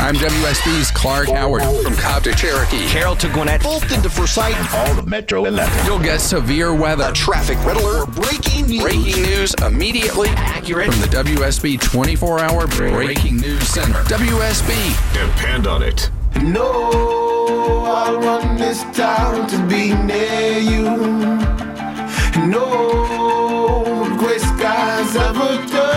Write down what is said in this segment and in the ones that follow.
I'm WSB's Clark Howard from Cobb to Cherokee. Carroll to Gwinnett, Fulton to Forsyth, all of Metro 11. You'll get severe weather, a traffic red alert, breaking news. Breaking news immediately accurate from the WSB 24-hour Breaking News Center. WSB. Depend on it. No, I run this town to be near you. No, gray skies ever turn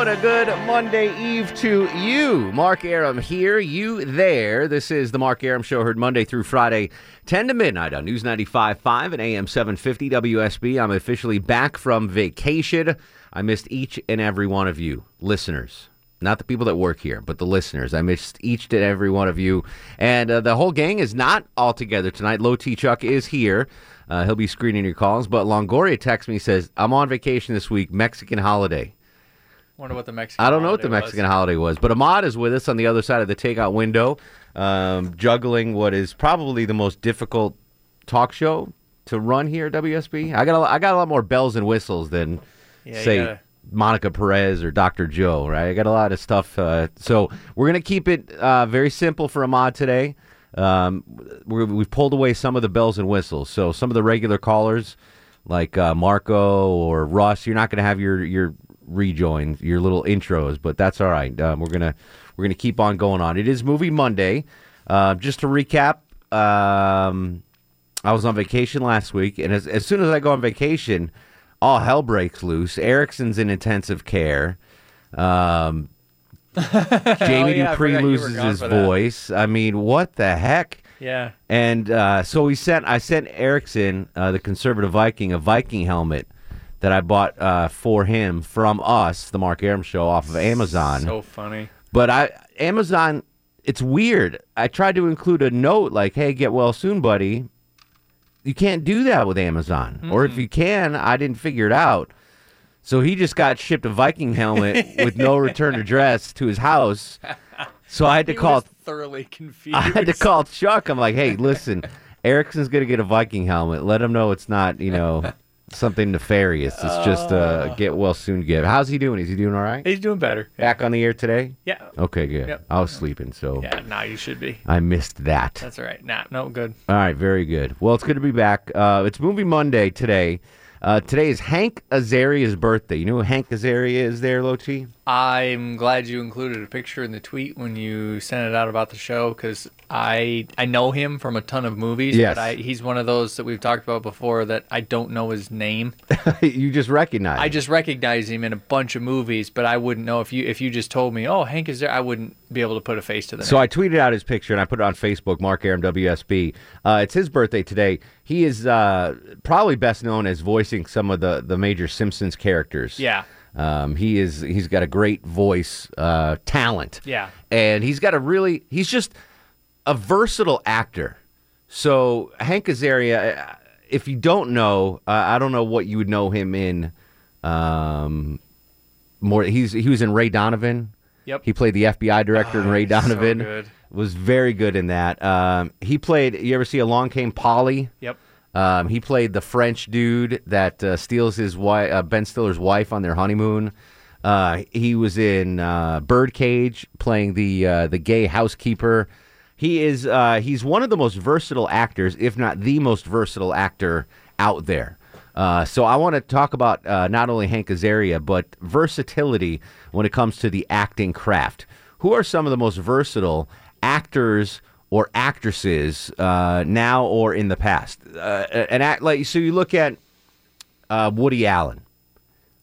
and a good Monday Eve to you. Mark Arum here, you there. This is the Mark Arum Show, heard Monday through Friday, 10 to midnight on News 95.5 and AM 750 WSB. I'm officially back from vacation. I missed each and every one of you, listeners. Not the people that work here, but the listeners. I missed each and every one of you. And uh, the whole gang is not all together tonight. Low T Chuck is here. Uh, he'll be screening your calls. But Longoria texts me, says, I'm on vacation this week, Mexican holiday. Wonder what the Mexican. I don't know what the Mexican was. holiday was, but Ahmad is with us on the other side of the takeout window, um, juggling what is probably the most difficult talk show to run here at WSB. I got a, I got a lot more bells and whistles than Yeah, say gotta- Monica Perez or Dr. Joe, right? I got a lot of stuff. Uh, so we're gonna keep it uh, very simple for Ahmad today. Um, we're, we've pulled away some of the bells and whistles, so some of the regular callers like uh, Marco or Russ, you're not going to have your your rejoins, your little intros, but that's all right. Um, we're gonna we're gonna keep on going on. It is Movie Monday. Uh, just to recap, um, I was on vacation last week, and as as soon as I go on vacation, all hell breaks loose. Erickson's in intensive care. Um, Jamie Oh, yeah, Dupree forgot you were loses his voice. I mean, what the heck? Yeah. And uh, so we sent. I sent Erickson, uh, the conservative Viking, a Viking helmet that I bought uh, for him from us, the Mark Arum Show, off of Amazon. So funny. but I Amazon, it's weird. I tried to include a note like, "Hey, get well soon, buddy." You can't do that with Amazon, or if you can, I didn't figure it out. So he just got shipped a Viking helmet with no return address to his house. So I had to He call thoroughly confused. I had to call Chuck. I'm like, hey, listen, Erickson's gonna get a Viking helmet. Let him know it's not, you know, something nefarious. It's just a get well soon gift. How's he doing? Is he doing all right? He's doing better. Back on the air today? Yeah. Okay, good. Yep. I was sleeping, so Yeah. Now you should be. I missed that. That's all right. Nah. No good. All right, very good. Well, it's good to be back. Uh, it's Movie Monday today. Uh, today is Hank Azaria's birthday. You know who Hank Azaria is there, Lochi? I'm glad you included a picture in the tweet when you sent it out about the show because I I know him from a ton of movies. Yes. But I, he's one of those that we've talked about before that I don't know his name. you just recognize. I him. just recognize him in a bunch of movies, but I wouldn't know if you if you just told me, oh Hank is there, I wouldn't be able to put a face to the So name. I tweeted out his picture and I put it on Facebook, Mark Arum WSB. Uh, it's his birthday today. He is uh, probably best known as voicing some of the, the major Simpsons characters. Yeah. Um, he is he's got a great voice uh, talent. Yeah. And he's got a really he's just a versatile actor. So Hank Azaria, if you don't know, uh, I don't know what you would know him in. Um, more he's he was in Ray Donovan. Yep. He played the FBI director in Oh, Ray he's so Donovan. good. Was very good in that. Um, he played. You ever see Along Came Polly? Yep. Um, he played the French dude that uh, steals his wife, uh, Ben Stiller's wife, on their honeymoon. Uh, he was in uh, Birdcage, playing the uh, the gay housekeeper. He is uh, he's one of the most versatile actors, if not the most versatile actor out there. So I want to talk about not only Hank Azaria, but versatility when it comes to the acting craft. Who are some of the most versatile actors or actresses uh, now or in the past? Uh, an act like so you look at uh, Woody Allen,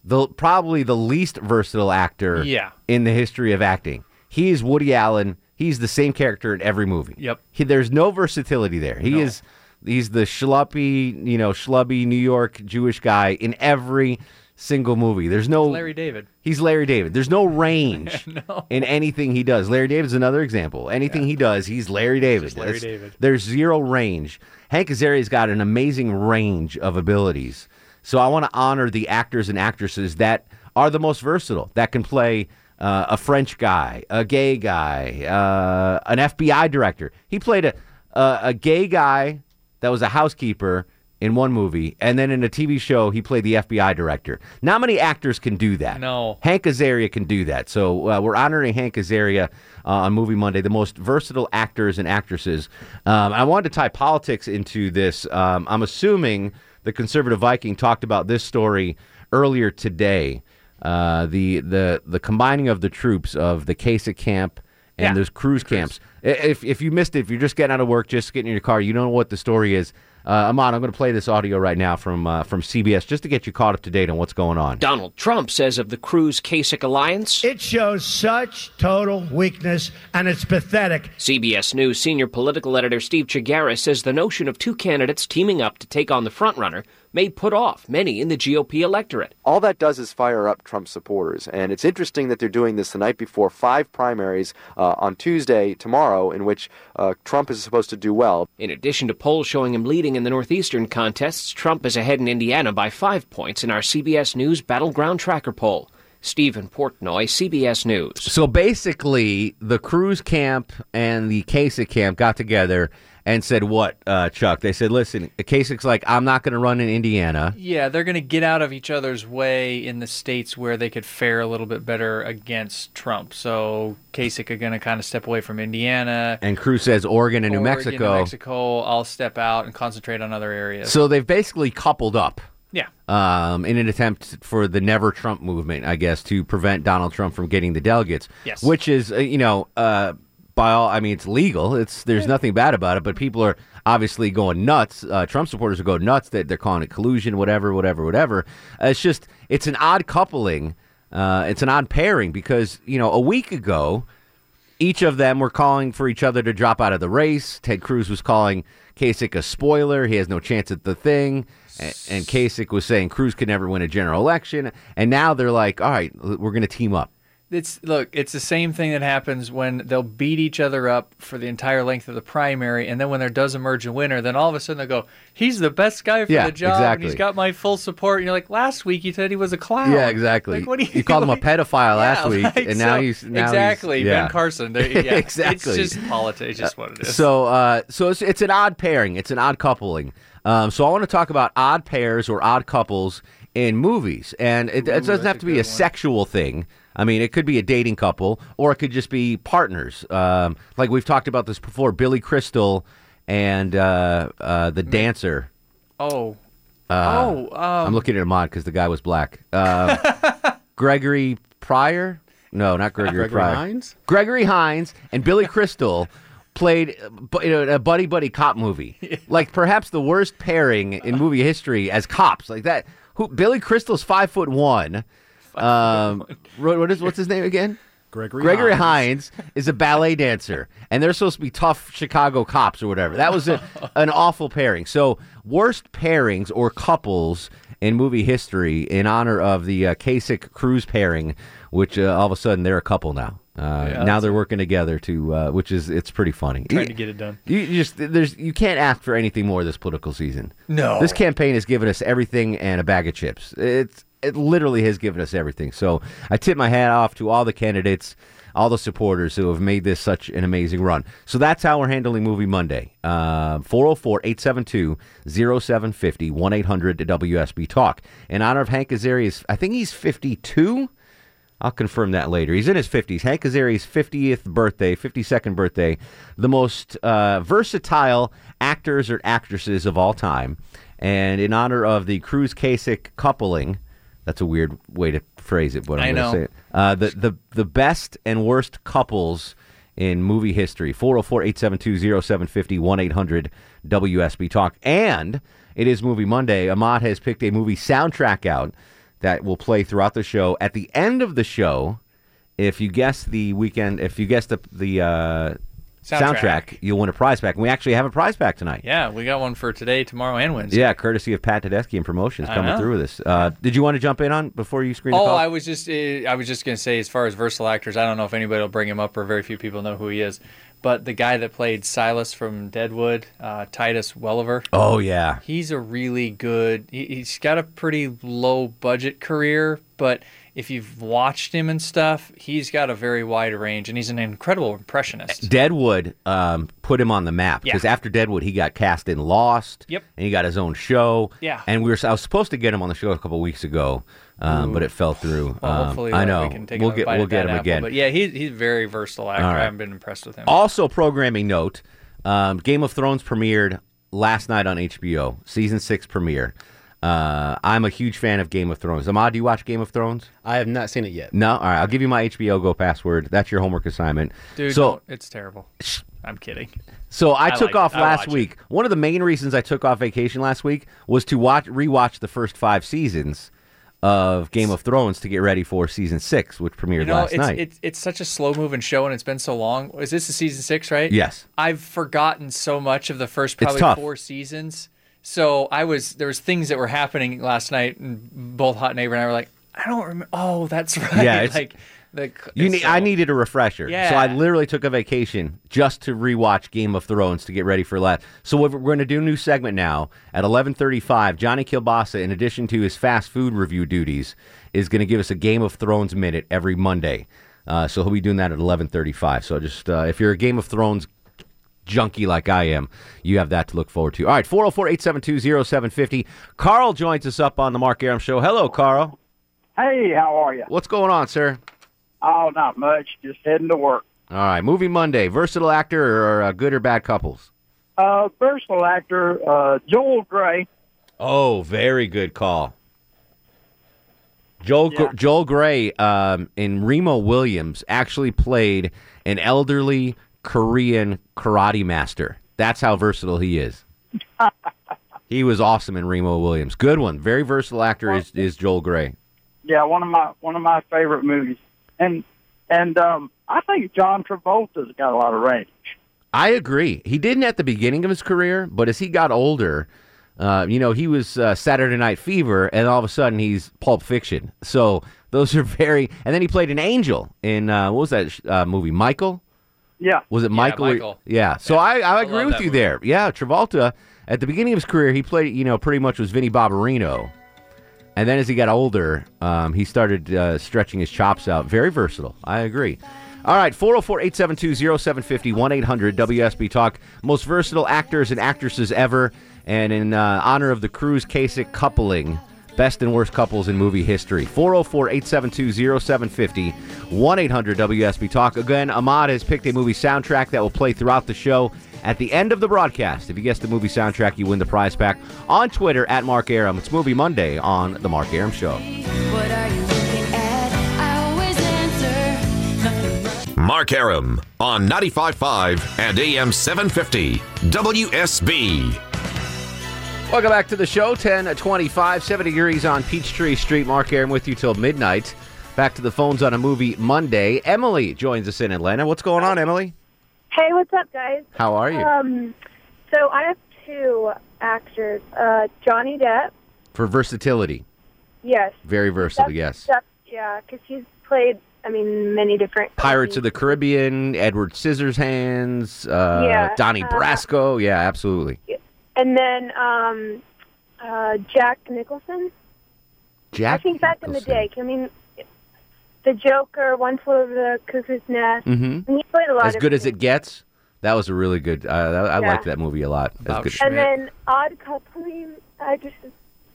the probably the least versatile actor Yeah. in the history of acting. he is Woody Allen. He's the same character in every movie. Yep. He, there's no versatility there. He No. is he's the schluppy, you know, schlubby New York Jewish guy in every single movie. There's no Larry David. He's Larry David. There's no range in anything he does. Larry David's another example. Anything he does, he's Larry David. just Larry That's- David. There's zero range. Hank Azaria's got an amazing range of abilities. So I want to honor the actors and actresses that are the most versatile, that can play uh, a French guy, a gay guy, uh, an FBI director. He played a, a a gay guy that was a housekeeper in one movie, and then in a TV show he played the FBI director. Not many actors can do that. No. Hank Azaria can do that. So uh, we're honoring Hank Azaria uh, on Movie Monday, the most versatile actors and actresses. Um, I wanted to tie politics into this. Um, I'm assuming the conservative Viking talked about this story earlier today. Uh, the the the combining of the troops of the Kasich camp and Yeah. those Cruz camps. If if you missed it, if you're just getting out of work, just getting in your car, you don't know what the story is. Uh, Amon, I'm going to play this audio right now from uh, from CBS just to get you caught up to date on what's going on. Donald Trump says of the Cruz Kasich alliance. It shows such total weakness, and it's pathetic. CBS News senior political editor Steve Chaggaris says the notion of two candidates teaming up to take on the frontrunner may put off many in the GOP electorate. all that does is fire up Trump supporters. And it's interesting that they're doing this the night before five primaries uh, on Tuesday, tomorrow, in which uh, Trump is supposed to do well. In addition to polls showing him leading in the Northeastern contests, Trump is ahead in Indiana by five points in our CBS News Battleground Tracker poll. Stephen Portnoy, CBS News. So basically, the Cruz camp and the Kasich camp got together and said, "What, uh, Chuck?" They said, "Listen, Kasich's like, I'm not going to run in Indiana." Yeah, they're going to get out of each other's way in the states where they could fare a little bit better against Trump. So Kasich are going to kind of step away from Indiana. And Cruz says Oregon and New Oregon, Mexico. New Mexico, I'll step out and concentrate on other areas. So they've basically coupled up yeah, um, in an attempt for the Never Trump movement, I guess, to prevent Donald Trump from getting the delegates. Yes. Which is, uh, you know, uh, by all, I mean, it's legal. It's there's nothing bad about it, but people are obviously going nuts. Uh, Trump supporters are going nuts. That they're calling it collusion, whatever, whatever, whatever. Uh, it's just, it's an odd coupling. Uh, it's an odd pairing because you know a week ago each of them were calling for each other to drop out of the race. Ted Cruz was calling Kasich a spoiler. He has no chance at the thing. And, and Kasich was saying Cruz could never win a general election. And now they're like, all right, we're going to team up. It's look, it's the same thing that happens when they'll beat each other up for the entire length of the primary, and then when there does emerge a winner, then all of a sudden they go, "He's the best guy for Yeah, the job, and exactly. he's got my full support." And you're like, "Last week you said he was a clown." Yeah, exactly. Like, what do you, You called him a like- pedophile last Yeah, week, like, and now so- he's- now he's- exactly yeah. Ben Carson. There, yeah, Exactly. It's just politics. It's Just what it is. So, uh, so it's, it's an odd pairing. It's an odd coupling. Um, so I want to talk about odd pairs or odd couples in movies, and it, it doesn't have to be a sexual thing. I mean, it could be a dating couple, or it could just be partners. Um, like we've talked about this before, Billy Crystal and uh, uh, the dancer. oh, Uh, oh, um, I'm looking at him odd because the guy was black. Uh, Gregory Pryor? No, not Gregory, Pryor. Gregory Pryor. Hines? Gregory Hines and Billy Crystal played uh, you know, a buddy buddy cop movie. Like perhaps the worst pairing in movie history as cops. Like that. Who Billy Crystal's five foot one. Um, what what is what's his name again? Gregory Gregory Hines. Hines is a ballet dancer, and they're supposed to be tough Chicago cops or whatever. That was a, an awful pairing. So, worst pairings or couples in movie history in honor of the uh, Kasich Cruz pairing, which uh, all of a sudden they're a couple now. Uh, now they're working together to, uh, which is it's pretty funny. trying to get it done. You you just there's you can't ask for anything more this political season. No. this campaign has given us everything and a bag of chips. It's it literally has given us everything. So I tip my hat off to all the candidates, all the supporters who have made this such an amazing run. So that's how we're handling Movie Monday. Uh, 404-872-0750, 1-800-WSB Talk. In honor of Hank Azaria's, I think he's 52. I'll confirm that later. He's in his 50s. Hank Azaria's 50th birthday, 52nd birthday, the most uh, versatile actors or actresses of all time. And in honor of the Cruz Kasich coupling, that's a weird way to phrase it, but I'm I going to say it. Uh, the, the, the best and worst couples in movie history. 404 872 0750 1 800 WSB Talk. And it is Movie Monday. Ahmad has picked a movie soundtrack out that will play throughout the show. At the end of the show, if you guess the weekend, if you guess the the uh, Soundtrack. soundtrack, you'll win a prize pack. And we actually have a prize pack tonight. Yeah, we got one for today, tomorrow, and Wednesday. Yeah, courtesy of Pat Tedeschi and Promotions I coming know. through with us. Uh, did you want to jump in on before you screen the Oh? I was just uh, I was just gonna say, as far as versatile actors, I don't know if anybody will bring him up, or very few people know who he is. But the guy that played Silas from Deadwood, uh, Titus Welliver, oh yeah, he's a really good. He, he's got a pretty low budget career, but if you've watched him and stuff, he's got a very wide range, and he's an incredible impressionist. Deadwood um, put him on the map because Yeah. after Deadwood, he got cast in Lost. Yep. And he got his own show. Yeah. And we were I was supposed to get him on the show a couple weeks ago, um, but it fell through. Well, Um, hopefully, I uh, know. we can take we'll get we'll get him apple. again. But yeah, he's he's very versatile actor. Right. I haven't been impressed with him. Also, programming note: um, Game of Thrones premiered last night on HBO. Season six premiere. Uh, I'm a huge fan of Game of Thrones. Ahmad, do you watch Game of Thrones? I have not seen it yet. No. All right. I'll give you my HBO Go password. That's your homework assignment. Dude, so don't- it's terrible. I'm kidding. So I, I took like off I last watch it. week. One of the main reasons I took off vacation last week was to watch rewatch the first five seasons of Game of Thrones to get ready for season six, which premiered You know, last it's, night. it's it's such a slow moving show, and it's been so long. Is this the season six, right? Yes. I've forgotten so much of the first probably four seasons. So I was there was things that were happening last night, and both Hot Neighbor and I were like, I don't remember. Oh, that's right. Yeah, it's- like the you need, so- I needed a refresher, yeah. so I literally took a vacation just to rewatch Game of Thrones to get ready for last. So we're going to do a new segment now at 11:35. Johnny Kilbasa, in addition to his fast food review duties, is going to give us a Game of Thrones minute every Monday. Uh, so he'll be doing that at 11:35. So just uh, if you're a Game of Thrones junkie like I am, you have that to look forward to. All right, 404-872-0750. Carl joins us up on the Mark Arum Show. Hello, Carl. Hey, how are you? What's going on, sir? Oh, not much. Just heading to work. All right, Movie Monday. Versatile actor or uh, good or bad couples? Uh, versatile actor, uh, Joel Grey. Oh, very good call. Joel Yeah. Joel Grey um, in Remo Williams actually played an elderly Korean karate master. That's how versatile he is. he was awesome in Remo Williams. Good one. Very versatile actor is, is Joel Grey. Yeah, one of my one of my favorite movies. And and um, I think John Travolta's got a lot of range. I agree. He didn't at the beginning of his career, but as he got older, uh, you know, he was uh, Saturday Night Fever, and all of a sudden he's Pulp Fiction. So those are very. And then he played an angel in uh, what was that sh- uh, movie? Michael. Yeah. Was it Michael? Michael. Yeah. So I, I agree love with you movie. there. Yeah, Travolta at the beginning of his career, he played, you know, pretty much was Vinnie Barbarino. And then as he got older, um, he started uh, stretching his chops out. Very versatile. I agree. All right, 404 872 0750 1 800 WSB Talk. Most versatile actors and actresses ever. And in uh, honor of the Cruz Kasich coupling, best and worst couples in movie history. 404 872 0750 1 800 WSB Talk. Again, Ahmad has picked a movie soundtrack that will play throughout the show. At the end of the broadcast, if you guess the movie soundtrack, you win the prize pack. On Twitter, at Mark Arum. It's Movie Monday on The Mark Arum Show. What are you looking at? I always answer nothing much. Mark Arum on 95.5 and AM 750 WSB. Welcome back to the show. 10 at 25, 70 degrees on Peachtree Street. Mark Arum with you till midnight. Back to the phones on a movie Monday. Emily joins us in Atlanta. What's going on, Emily? Hey, what's up, guys? How are you? Um, so I have two actors. Uh, Johnny Depp. For versatility. Yes. Very versatile, Depp- yes. Depp, yeah, because he's played, I mean, many different. Pirates of the Caribbean, Edward Scissorhands, uh, Yeah, Donnie uh, Brasco. Yeah, absolutely. And then um, uh, Jack Nicholson. Jack. I think back in the day. I mean, the Joker, One Flew Over the Cuckoo's Nest. Mm Mhm. He played a lot. As of good as it gets. That was a really good. Uh, I Yeah. liked that movie a lot. That good. And then Odd Coupling, I just,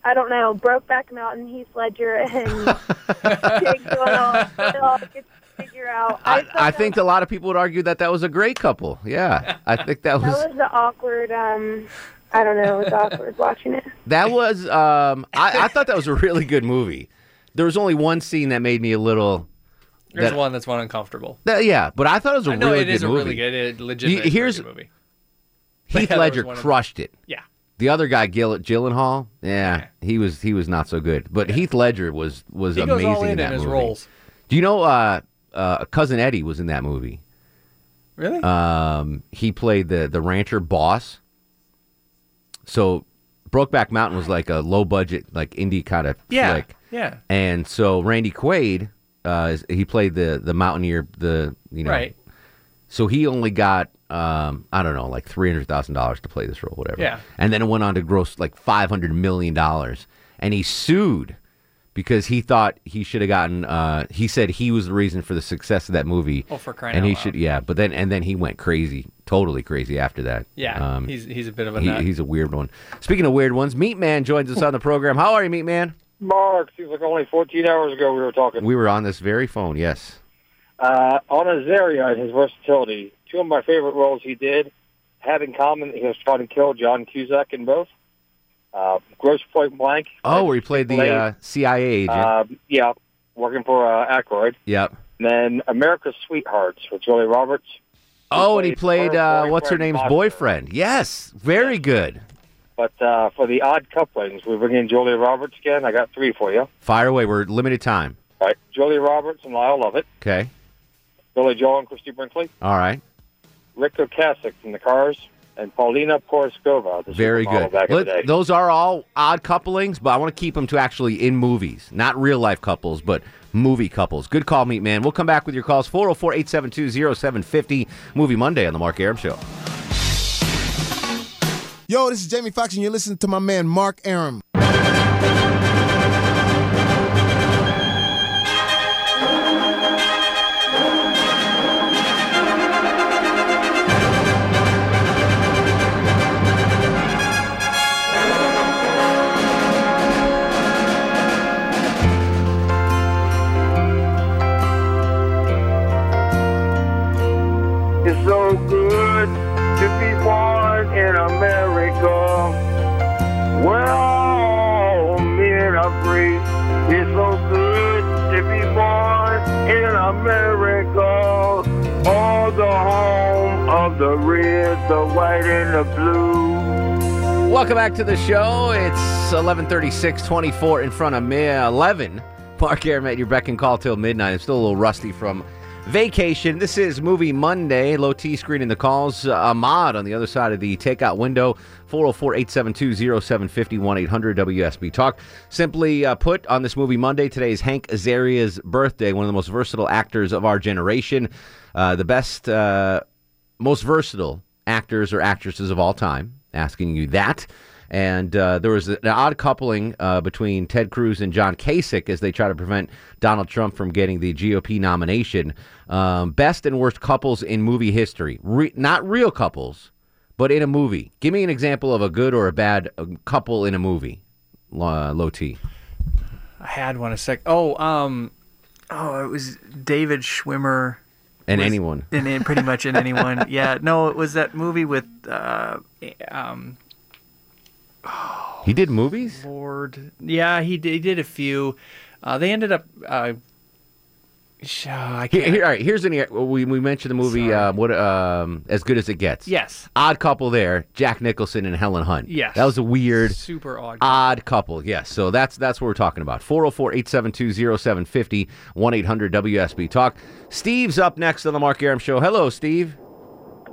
I don't know, Brokeback Mountain, Heath Ledger, and Jake Gyllenhaal. All get to figure out. I, I, I think a lot of people would argue that that was a great couple. Yeah, I think that was that was the awkward. Um, I don't know, it was awkward watching it. That was um I, I thought that was a really good movie. There was only one scene that made me a little There's that- one that's one uncomfortable. that- yeah, but I thought it was a I know really it good is a movie. really good, it legitimately You- here's very good movie. Heath Yeah, there was Ledger one of- crushed it. Yeah. The other guy, Gill Gyllenhaal, yeah, he was he was not so good. But Heath Ledger was was He goes amazing all in that in his movie. roles. Do you know uh, uh, cousin Eddie was in that movie. Really? Um, he played the the rancher boss. So, Brokeback Mountain was like a low budget, like indie kind of Yeah, flick. yeah. And so Randy Quaid, uh, he played the the mountaineer, the you know. Right. So he only got um, I don't know, like three hundred thousand dollars to play this role, whatever. Yeah. And then it went on to gross like five hundred million dollars, and he sued because he thought he should have gotten. Uh, he said he was the reason for the success of that movie. Oh, for crying And out he loud. should, yeah. But then and then he went crazy, totally crazy after that. Yeah, Um, he's he's a bit of a he- nut. he's a weird one. Speaking of weird ones, Meat Man joins us on the program. How are you, Meat Man? Mark, seems like only 14 hours ago we were talking. We were on this very phone. Yes. Uh, on Azaria and his versatility, two of my favorite roles he did had in common. He was trying to kill John Cusack in both. Uh, Grosse Pointe Blank. Oh, where he played the uh, CIA agent. Um, yeah, working for uh, Aykroyd. yep. And then America's Sweethearts with Julie Roberts. Oh, and he played her uh, what's her name's Monica. boyfriend. Yes, very good. But uh, for the odd couplings, we bring in Julie Roberts again. I got three for you. Fire away. We're limited time. All right, Julie Roberts and Lyle Lovett, Okay. Billy Joel and Christie Brinkley, All right. Ric Ocasek from The Cars, and Paulina Porizkova, Very good. back Let- those are all odd couplings, but I want to keep them to actually in movies, not real life couples, but movie couples. Good call, Meat Man. We'll come back with your calls 404 872 0750. Movie Monday on The Mark Arum Show. Yo, this is Jamie Foxx, and you're listening to my man Mark Arum. Where all free. It's so good to be born in America. All the home of the red, the white, and the blue. Welcome back to the show. It's 1136, 24 in front of me. 11. Mark Arum at your beck and call till midnight. I'm still a little rusty from vacation. This is Movie Monday. Low T screening the calls. Uh, Ahmad on the other side of the takeout window. 404 872 0750 1 800 WSB Talk. Simply uh, put, on this Movie Monday, today is Hank Azaria's birthday, one of the most versatile actors of our generation. Uh, the best, uh, most versatile actors or actresses of all time. Asking you that. And uh, there was an odd coupling uh, between Ted Cruz and John Kasich as they try to prevent Donald Trump from getting the GOP nomination. Um, best and worst couples in movie history. Re- not real couples, but in a movie. Give me an example of a good or a bad uh, couple in a movie. Uh, low T. I had one a sec. Oh, um, oh, it was David Schwimmer. And anyone. In, in pretty much in anyone. yeah. No, it was that movie with uh, um, He did movies? Lord. Yeah, he did, he did a few. Uh, they ended up. Uh, sh- uh, I Here, can't. here, all right, here's an. We, we mentioned the movie uh, what um, as good as it gets. Yes. Odd couple there, Jack Nicholson and Helen Hunt. Yes. That was a weird, Super odd. odd couple. Yes. So that's that's what we're talking about. 404-872-0750, 1-800-WSB Talk. Steve's up next on the Mark Arum Show. Hello, Steve.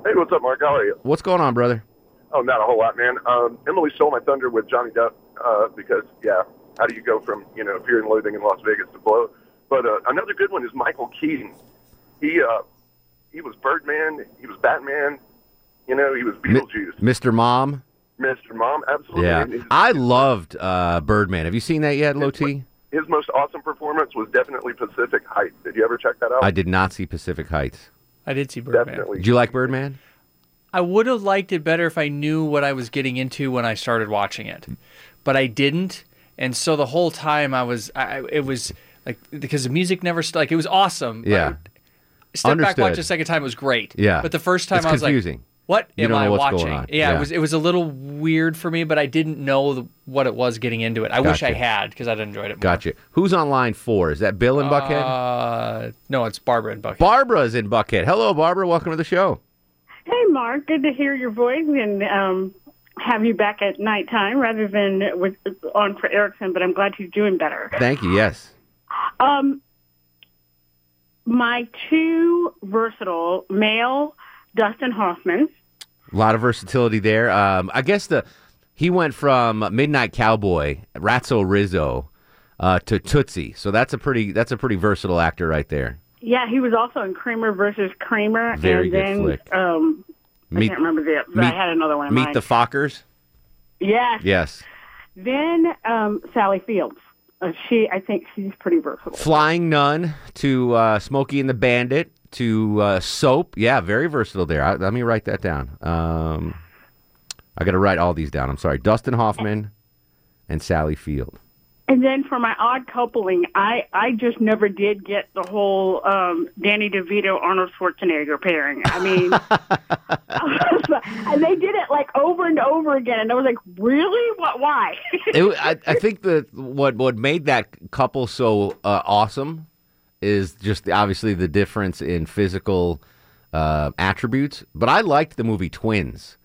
Hey, what's up, Mark? How are you? What's going on, brother? Oh, not a whole lot, man. Um, Emily stole my thunder with Johnny Depp uh, because, yeah, how do you go from you know fear and loathing in Las Vegas to blow? But uh, another good one is Michael Keaton. He uh, he was Birdman. He was Batman. You know, he was Beetlejuice, Mr. Mom. Mr. Mom. Absolutely. Yeah. His, I loved uh, Birdman. Have you seen that yet, Low T? his most awesome performance was definitely Pacific Heights. Did you ever check that out? I did not see Pacific Heights. I did see Birdman. Definitely. Did you like Birdman? I would have liked it better if I knew what I was getting into when I started watching it, but I didn't, and so the whole time I was, I, it was like because the music never st- like it was awesome. Yeah. Step back, watch Understood. the second time it was great. Yeah. but the first time It's I was confusing. like, "What You am I know what's going watching?" Yeah, Yeah. it was it was a little weird for me, but I didn't know the, what it was getting into it. I wish I had because I'd enjoyed it. More. Gotcha. Who's on line four? Is that Bill and Buckhead? Uh, no, it's Barbara and Buckhead. Barbara's in Buckhead. Hello, Barbara. Welcome to the show. Hey, Mark. Good to hear your voice and um, have you back at nighttime rather than with on for Erickson. But I'm glad you're doing better. Thank you. Yes. Um, my two versatile male, Dustin Hoffman. A lot of versatility there. Um, I guess the he went from Midnight Cowboy, Ratso Rizzo, uh, to Tootsie. So that's a pretty that's a pretty versatile actor right there. Yeah, he was also in Kramer versus Kramer. Very and good then, flick. Um, I Meet- can't remember the. But I had another one Meet mind. the Fockers. Yes. Yes. Then um, Sally Fields. Uh, she, I think she's pretty versatile. Flying Nun to uh, Smokey and the Bandit to uh, Soap. Yeah, very versatile there. I, let me write that down. Um, I got to write all these down. I'm sorry. Dustin Hoffman and Sally Field. And then for my odd coupling, I, I just never did get the whole um, Danny DeVito Arnold Schwarzenegger pairing. I mean, and they did it like over and over again, and I was like, really? What? Why? It, I, I think that what what made that couple so uh, awesome is just obviously the difference in physical uh, attributes. But I liked the movie Twins.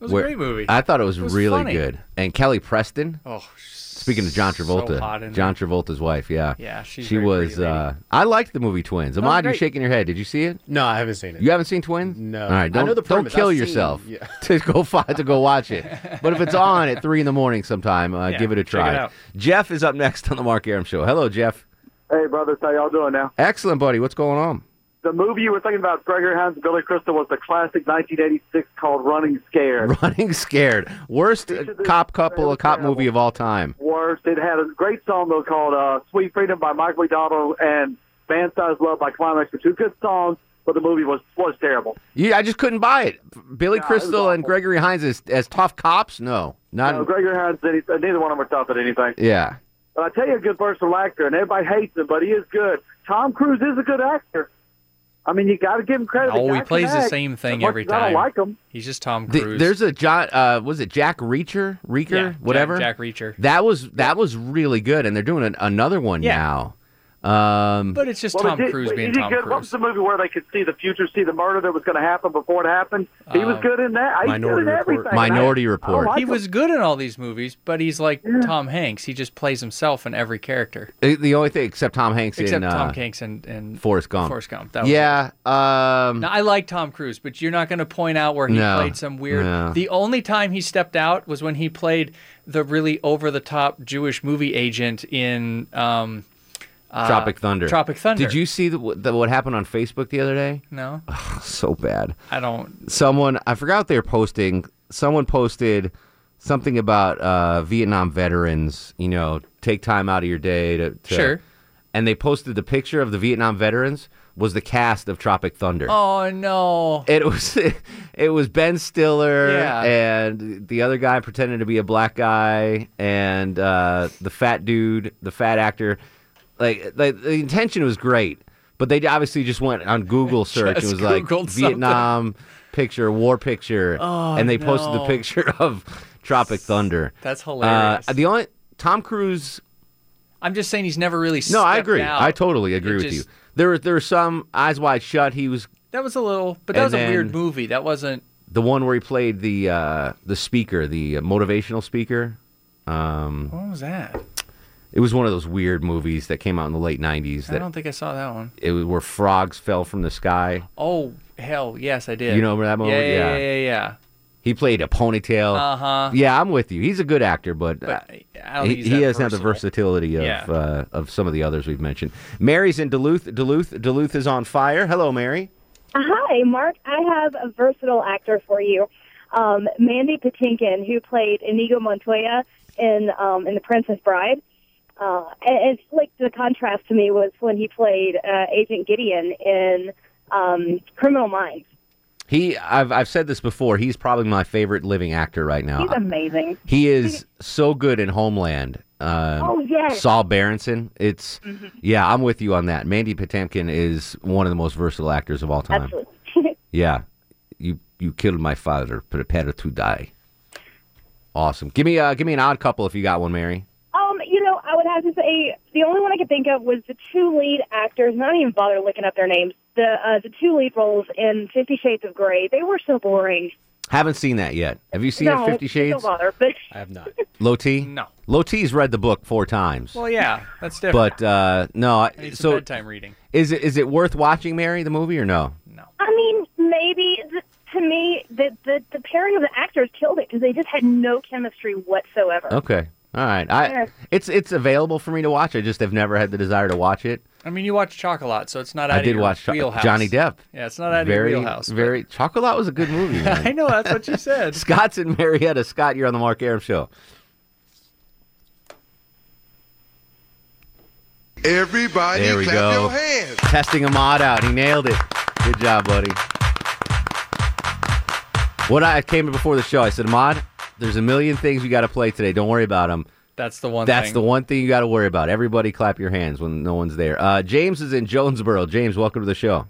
It was a great movie. I thought it was, It was really funny. good. And Kelly Preston. Oh, speaking of John so Travolta, hot in John Travolta's wife. Yeah, Yeah, she's she very was. lady. Uh, I liked the movie Twins. Ahmad, you're shaking your head. Did you see it? No, I haven't seen it. You haven't seen Twins? No. All right, don't know the don't kill I've seen- yourself yeah. to go find to go watch it. But if it's on at three in the morning sometime, uh, Yeah, give it a check try. it out. Jeff is up next on the Mark Arum Show. Hello, Jeff. Hey, brothers, how y'all doing now? Excellent, buddy. What's going on? The movie you were thinking about, Gregory Hines and Billy Crystal, was the classic 1986 called Running Scared. Running scared. Worst uh, cop couple, a cop movie of all time. Worst. It had a great song though called uh, "Sweet Freedom" by Michael McDonald and "Man Size Love" by Klymaxx. Were two good songs, but the movie was was terrible. Yeah, I just couldn't buy it. Billy No, it Crystal and Gregory Hines as, as tough cops? No, not. No, Gregory Hines, any, neither one of them are tough at anything. yeah. But I tell you, a good versatile actor, and everybody hates him, but he is good. Tom Cruise is a good actor. I mean, you got to give him credit. Oh, he plays the act. same thing every time. I don't like him. He's just Tom The- Cruise. there's a John. Uh, was it Jack Reacher? Reacher? Yeah, Jack- Whatever. Jack Reacher. That was that was really good, and they're doing an, another one Yeah. now. Um, but it's just Well, Tom he did- Cruise he being Tom good. What was the movie where they could see the future, see the murder that was going to happen before it happened? He was Um, good in that. He's good in everything. Minority I- I Report. like he him. was good in all these movies, but he's like Tom Hanks. He just plays himself in every character. the the only thing except Tom Hanks Except in Tom uh, Hanks and, and Forrest Gump. Forrest Gump. That was yeah. Um, Now, I like Tom Cruise, but you're not going to point out where he No, played some weird. no. The only time he stepped out was when he played the really over the top Jewish movie agent in um, uh, Tropic Thunder. Tropic Thunder. Did you see the, the, what happened on Facebook the other day? No. so bad. I don't. Someone I forgot they were posting. Someone posted something about uh, Vietnam veterans. You know, take time out of your day to, to Sure. And they posted the picture of the Vietnam veterans was the cast of Tropic Thunder. Oh no. It was it was Ben Stiller Yeah. and the other guy pretending to be a black guy and uh, the fat dude, the fat actor. Like, like the intention was great, but they obviously just went on Google search and was like something. Vietnam picture, war picture, Oh, and they posted the picture of Tropic Thunder. That's hilarious. Uh, the only Tom Cruise I'm just saying he's never really. no, I agree. out. I totally agree It with just- you. There, were- there were some Eyes Wide Shut. He was That was a little, but that was a weird movie. That wasn't. the one where he played the uh, the speaker, the uh, motivational speaker. Um, What was that? It was one of those weird movies that came out in the late '90s. I don't think I saw that one. it was where frogs fell from the sky. Oh hell, yes, I did. You know that movie? Yeah, yeah, Yeah. yeah, yeah. yeah. He played a ponytail. Uh-huh. Yeah, I'm with you. He's a good actor, but, uh, he, think he that doesn't have the versatility of Yeah. uh, of some of the others we've mentioned. Mary's in Duluth. Duluth. Duluth is on fire. Hello, Mary. Hi, Mark. I have a versatile actor for you. Um, Mandy Patinkin, who played Inigo Montoya in um, in The Princess Bride. Uh, and it's like the contrast to me was when he played uh, Agent Gideon in um, Criminal Minds. He. I've I've said this before. He's probably my favorite living actor right now. He's amazing. He is so good in Homeland. Um, Oh, yes. Saul Berenson. It's Mhm. yeah, I'm with you on that. Mandy Patinkin is one of the most versatile actors of all time. Absolutely. Yeah, you you killed my father. Prepare to die. Awesome. Give me uh give me an odd couple if you got one, Mary. You know, I would have to say the only one I could think of was the two lead actors. Not even bother looking up their names. The uh, the two lead roles in Fifty Shades of Grey. They were so boring. Haven't seen that yet. Have you seen no, Fifty Shades? Don't bother. But I have not. Low T? No. Low T's read the book four times. Well, yeah, that's different. But uh, no, I- I need some so bedtime reading. is it is it worth watching, Mary, the movie, or no? no? I mean, maybe th- to me, the, the the pairing of the actors killed it because they just had no chemistry whatsoever. Okay, all right. I Yeah. it's it's available for me to watch. I just have never had the desire to watch it. I mean, you watch Chocolat, so it's not. Out I of did your watch wheelhouse. Johnny Depp. Yeah, it's not out of very, your wheelhouse. but- Very Chocolat was a good movie. Man. I know that's what you said. Scott's and Marietta. Scott, you're on the Mark Arum Show. Everybody There we clap go. your hands. Testing Ahmad out. He nailed it. Good job, buddy. What I came before the show, I said, Ahmad, there's a million things you got to play today. Don't worry about them. That's the one. That's thing. the one thing you got to worry about. Everybody clap your hands when no one's there. Uh, James is in Jonesboro. James, welcome to the show.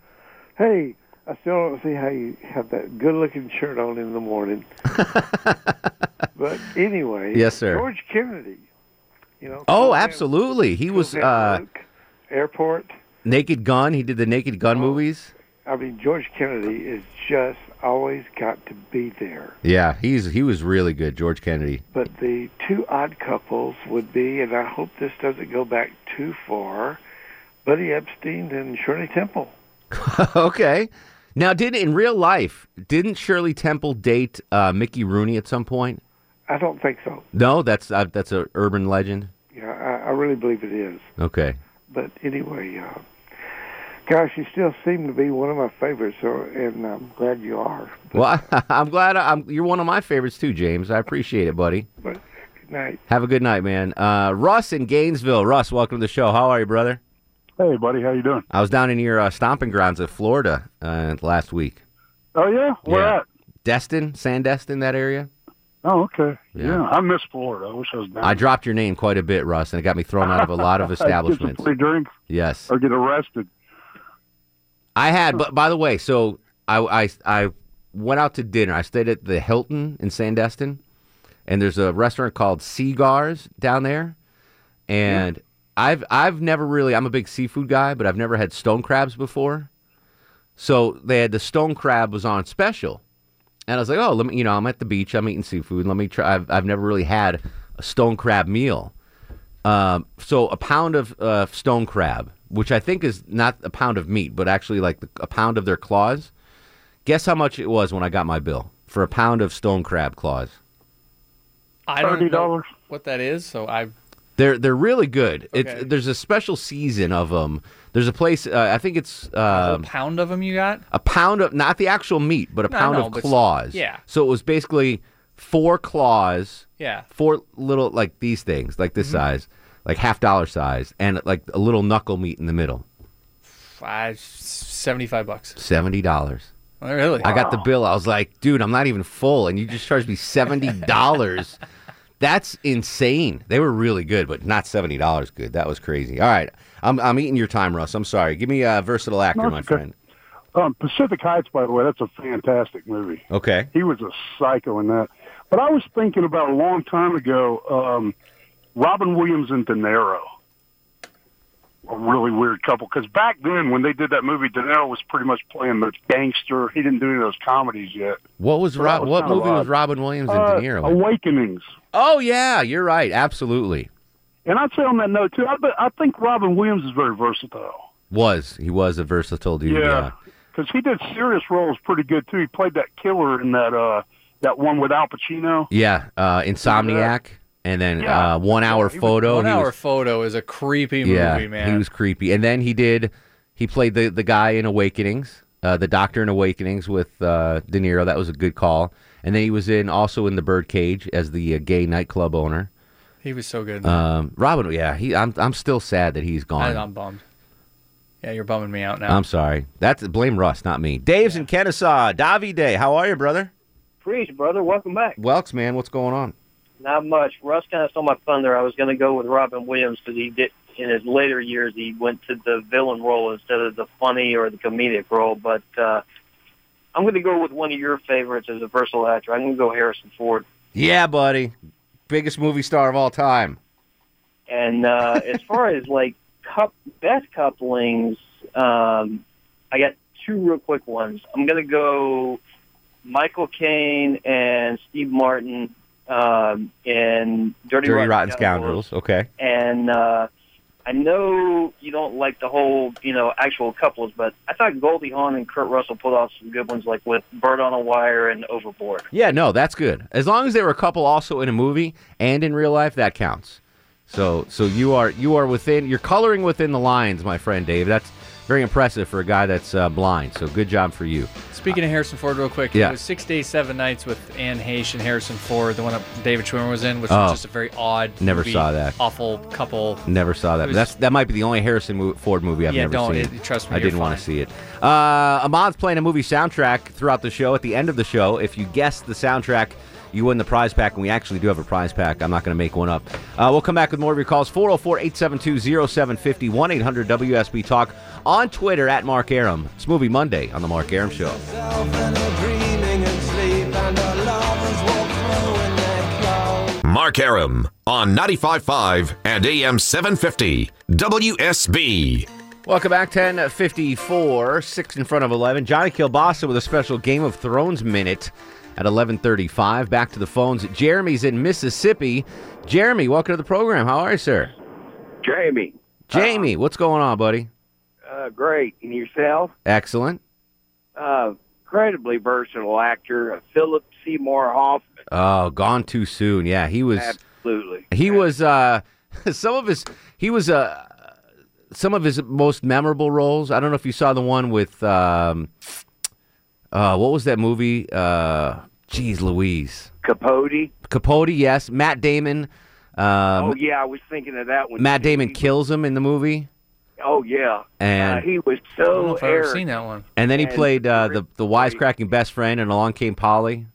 Hey, I still don't see how you have that good-looking shirt on in the morning. but anyway, Yes, sir. George Kennedy, you know. Oh, Cool Man- absolutely. He Cool was uh, Luke, Airport. Naked Gun. He did the Naked Oh. Gun movies. I mean, George Kennedy is just always got to be there. Yeah, he's he was really good, George Kennedy. But the two odd couples would be, and I hope this doesn't go back too far, Buddy Epstein and Shirley Temple. okay. Now, did in real life didn't Shirley Temple date uh, Mickey Rooney at some point? I don't think so. No, that's uh, that's a urban legend. Yeah, I, I really believe it is. Okay. But anyway, uh, gosh, you still seem to be one of my favorites, so, and I'm glad you are. Well, I'm glad I, I'm, you're one of my favorites too, James. I appreciate it, buddy. But good night. Have a good night, man. Uh, Russ in Gainesville. Russ, welcome to the show. How are you, brother? Hey, buddy, how you doing? I was down in your uh, stomping grounds of Florida uh, last week. Oh yeah, where Yeah. at? Destin, Sandestin, that area. Oh, okay. Yeah. Yeah. I miss Florida. I wish I was down. I dropped your name quite a bit, Russ, and it got me thrown out of a lot of Get some establishments. free drinks Yes. or get arrested. I had, but by the way, so I, I I went out to dinner. I stayed at the Hilton in Sandestin, and there's a restaurant called Seagars down there, and I've I've never really I'm a big seafood guy, but I've never had stone crabs before. So they had the stone crab was on special, and I was like, oh, let me you know I'm at the beach, I'm eating seafood, let me try. I've I've never really had a stone crab meal. Um, so a pound of uh, stone crab, which I think is not a pound of meat, but actually like the, a pound of their claws. Guess how much it was when I got my bill for a pound of stone crab claws? I don't $30. know what that is, so I They're they're really good. Okay. It's there's a special season of them. There's a place uh, I think it's a um, pound of them you got. a pound of not the actual meat, but a No, pound no, of claws. yeah. So it was basically four claws. Yeah. Four little like these things, like this Mhm. size, like half dollar size, and like a little knuckle meat in the middle. Five, seventy-five bucks. Seventy dollars. Oh, really? I got the bill. I was like, dude, I'm not even full, and you just charged me seventy dollars. That's insane. They were really good, but not seventy dollars good. That was crazy. All right, I'm I'm eating your time, Russ. I'm sorry. Give me a versatile actor, No, my it's friend. Um, Pacific Heights, by the way, that's a fantastic movie. Okay. He was a psycho in that. But I was thinking about a long time ago, um, Robin Williams and De Niro. A really weird couple. Because back then, when they did that movie, De Niro was pretty much playing the gangster. He didn't do any of those comedies yet. What was was what movie was. Robin Williams and Uh, De Niro? Awakenings. Oh yeah, you're right. Absolutely. And I'd say on that note, too, I, I think Robin Williams is very versatile. Was he was a versatile dude? Yeah, because he did serious roles pretty good too. He played that killer in that uh that one with Al Pacino. Yeah, uh, Insomniac, and then Yeah. uh, One Hour Photo. One hour was- photo is a creepy yeah, movie, man. he was creepy. And then he did. He played the the guy in Awakenings, uh, the Doctor in Awakenings with uh, De Niro. That was a good call. And then he was in also in the Birdcage as the uh, gay nightclub owner. He was so good. Um, Robin, yeah, he. I'm I'm still sad that he's gone. I, I'm bummed. Yeah, you're bumming me out now. I'm sorry. That's blame Russ, not me. Dave's in Kennesaw. Davi Day, how are you, brother? Preach, brother. Welcome back. Welks, man, what's going on? Not much. Russ kind of stole my thunder. I was going to go with Robin Williams because he did in his later years he went to the villain role instead of the funny or the comedic role. But uh, I'm going to go with one of your favorites as a versatile actor. I'm going to go Harrison Ford. Yeah, buddy. Biggest movie star of all time. And uh, as far as like cup, best couplings, um, I got two real quick ones. I'm going to go Michael Caine and Steve Martin um, in Dirty, Dirty Rotten Scoundrels. Okay. And uh, I know you don't like the whole, you know, actual couples, but I thought Goldie Hawn and Kurt Russell pulled off some good ones, like with Bird on a Wire and Overboard. Yeah, no, that's good. As long as they were a couple also in a movie and in real life, that counts. So so you are you are within you're coloring within the lines, my friend Dave. That's very impressive for a guy that's uh, blind. So good job for you. Speaking of Harrison Ford, real quick, Yeah. it was Six Days, Seven Nights with Anne Heche and Harrison Ford, the one that David Schwimmer was in, which Oh. was just a very odd, Never movie, saw that. awful couple. Never saw that. was- That's that might be the only Harrison Ford movie I've Yeah, never don't. seen. It- trust me, I didn't want to see it. Uh, Ahmad's playing a movie soundtrack throughout the show. At the end of the show, if you guess the soundtrack, you win the prize pack, and we actually do have a prize pack. I'm not going to make one up. Uh, we'll come back with more of your calls. 404 872 0750 1 800 WSB Talk on Twitter at Mark Arum. It's Movie Monday on The Mark Arum Show. Mark Arum on 95.5 and AM 750 WSB. Welcome back, 1054, 6 in front of 11. Johnny Kilbasa with a special Game of Thrones minute at 1135. Back to the phones. Jeremy's in Mississippi. Jeremy, welcome to the program. How are you, sir? Jamie. Jamie, what's going on, buddy? Uh, great. And yourself? Excellent. Uh, incredibly versatile actor, uh, Philip Seymour Hoffman. Oh, gone too soon. Yeah, he was. Absolutely. He was. uh Some of his. He was. uh Some of his most memorable roles. I don't know if you saw the one with. um uh What was that movie? Uh Jeez, Louise. Capote. Capote. Yes. Matt Damon. Um, oh, yeah, I was thinking of that one. Matt Damon kills him in the movie, Oh, yeah. and uh, he was I don't know so if I've ever seen that one. and then he and- played uh, the the wisecracking best friend, and along came Polly.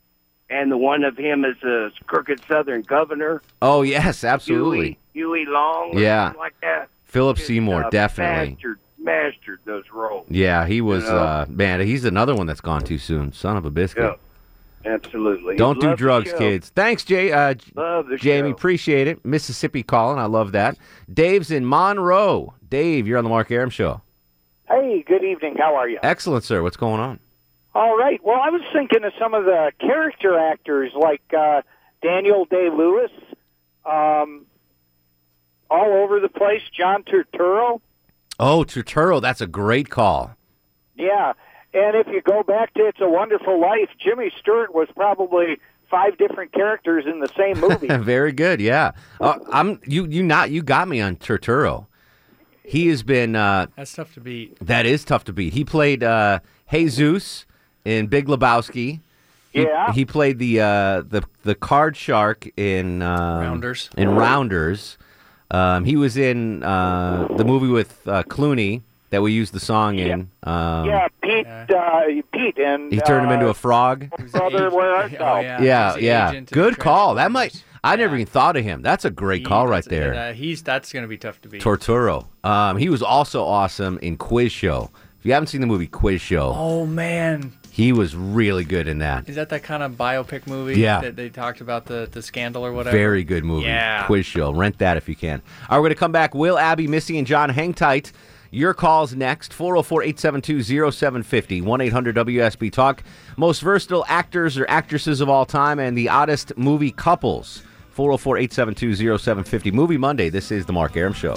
And the one of him as a crooked Southern governor. Oh yes, absolutely. Huey, Huey Long. Or Yeah. something like that. Philip Seymour, uh, definitely. Mastered, mastered those roles. Yeah, he was. know? Uh, man, he's another one that's gone too soon. Son of a biscuit. Yeah, absolutely. Don't do Love the drugs, kids. Thanks, Jay. Uh, Love the Jamie, show. appreciate it. Mississippi calling. I love that. Dave's in Monroe. Dave, you're on the Mark Arum Show. Hey, good evening. How are you? Excellent, sir. What's going on? All right. Well, I was thinking of some of the character actors like uh, Daniel Day Lewis, um, all over the place. John Turturro. Oh, Turturro. That's a great call. Yeah. And if you go back to It's a Wonderful Life, Jimmy Stewart was probably five different characters in the same movie. Very good. Yeah. Uh, I'm you. You not. You got me on Turturro. He has been. Uh, That's tough to beat. that is tough to beat. He played uh, Jesus in Big Lebowski. He, Yeah. He played the uh, the the card shark in um, Rounders. In Rounders. Um, he was in uh, the movie with uh, Clooney that we used the song in. Um, yeah, Pete. Uh, Pete and He turned him into uh, a frog. Brother, where art thou? Yeah, yeah. Good call. That might. I never even thought of him. That's a great call right there. Uh, he's that's going to be tough to beat. Turturro. Um, he was also awesome in Quiz Show. If you haven't seen the movie Quiz Show, Oh man, he was really good in that. is that that kind of biopic movie? Yeah. that they talked about the the scandal or whatever. Very good movie. Yeah. Quiz Show. Rent that if you can. All right, we're going to come back. Will, Abby, Missy, and John, hang tight. Your calls next 404 872 0750 1 800 WSB Talk. Most versatile actors or actresses of all time and the oddest movie couples. 404 872 0750. Movie Monday. This is The Mark Arum Show.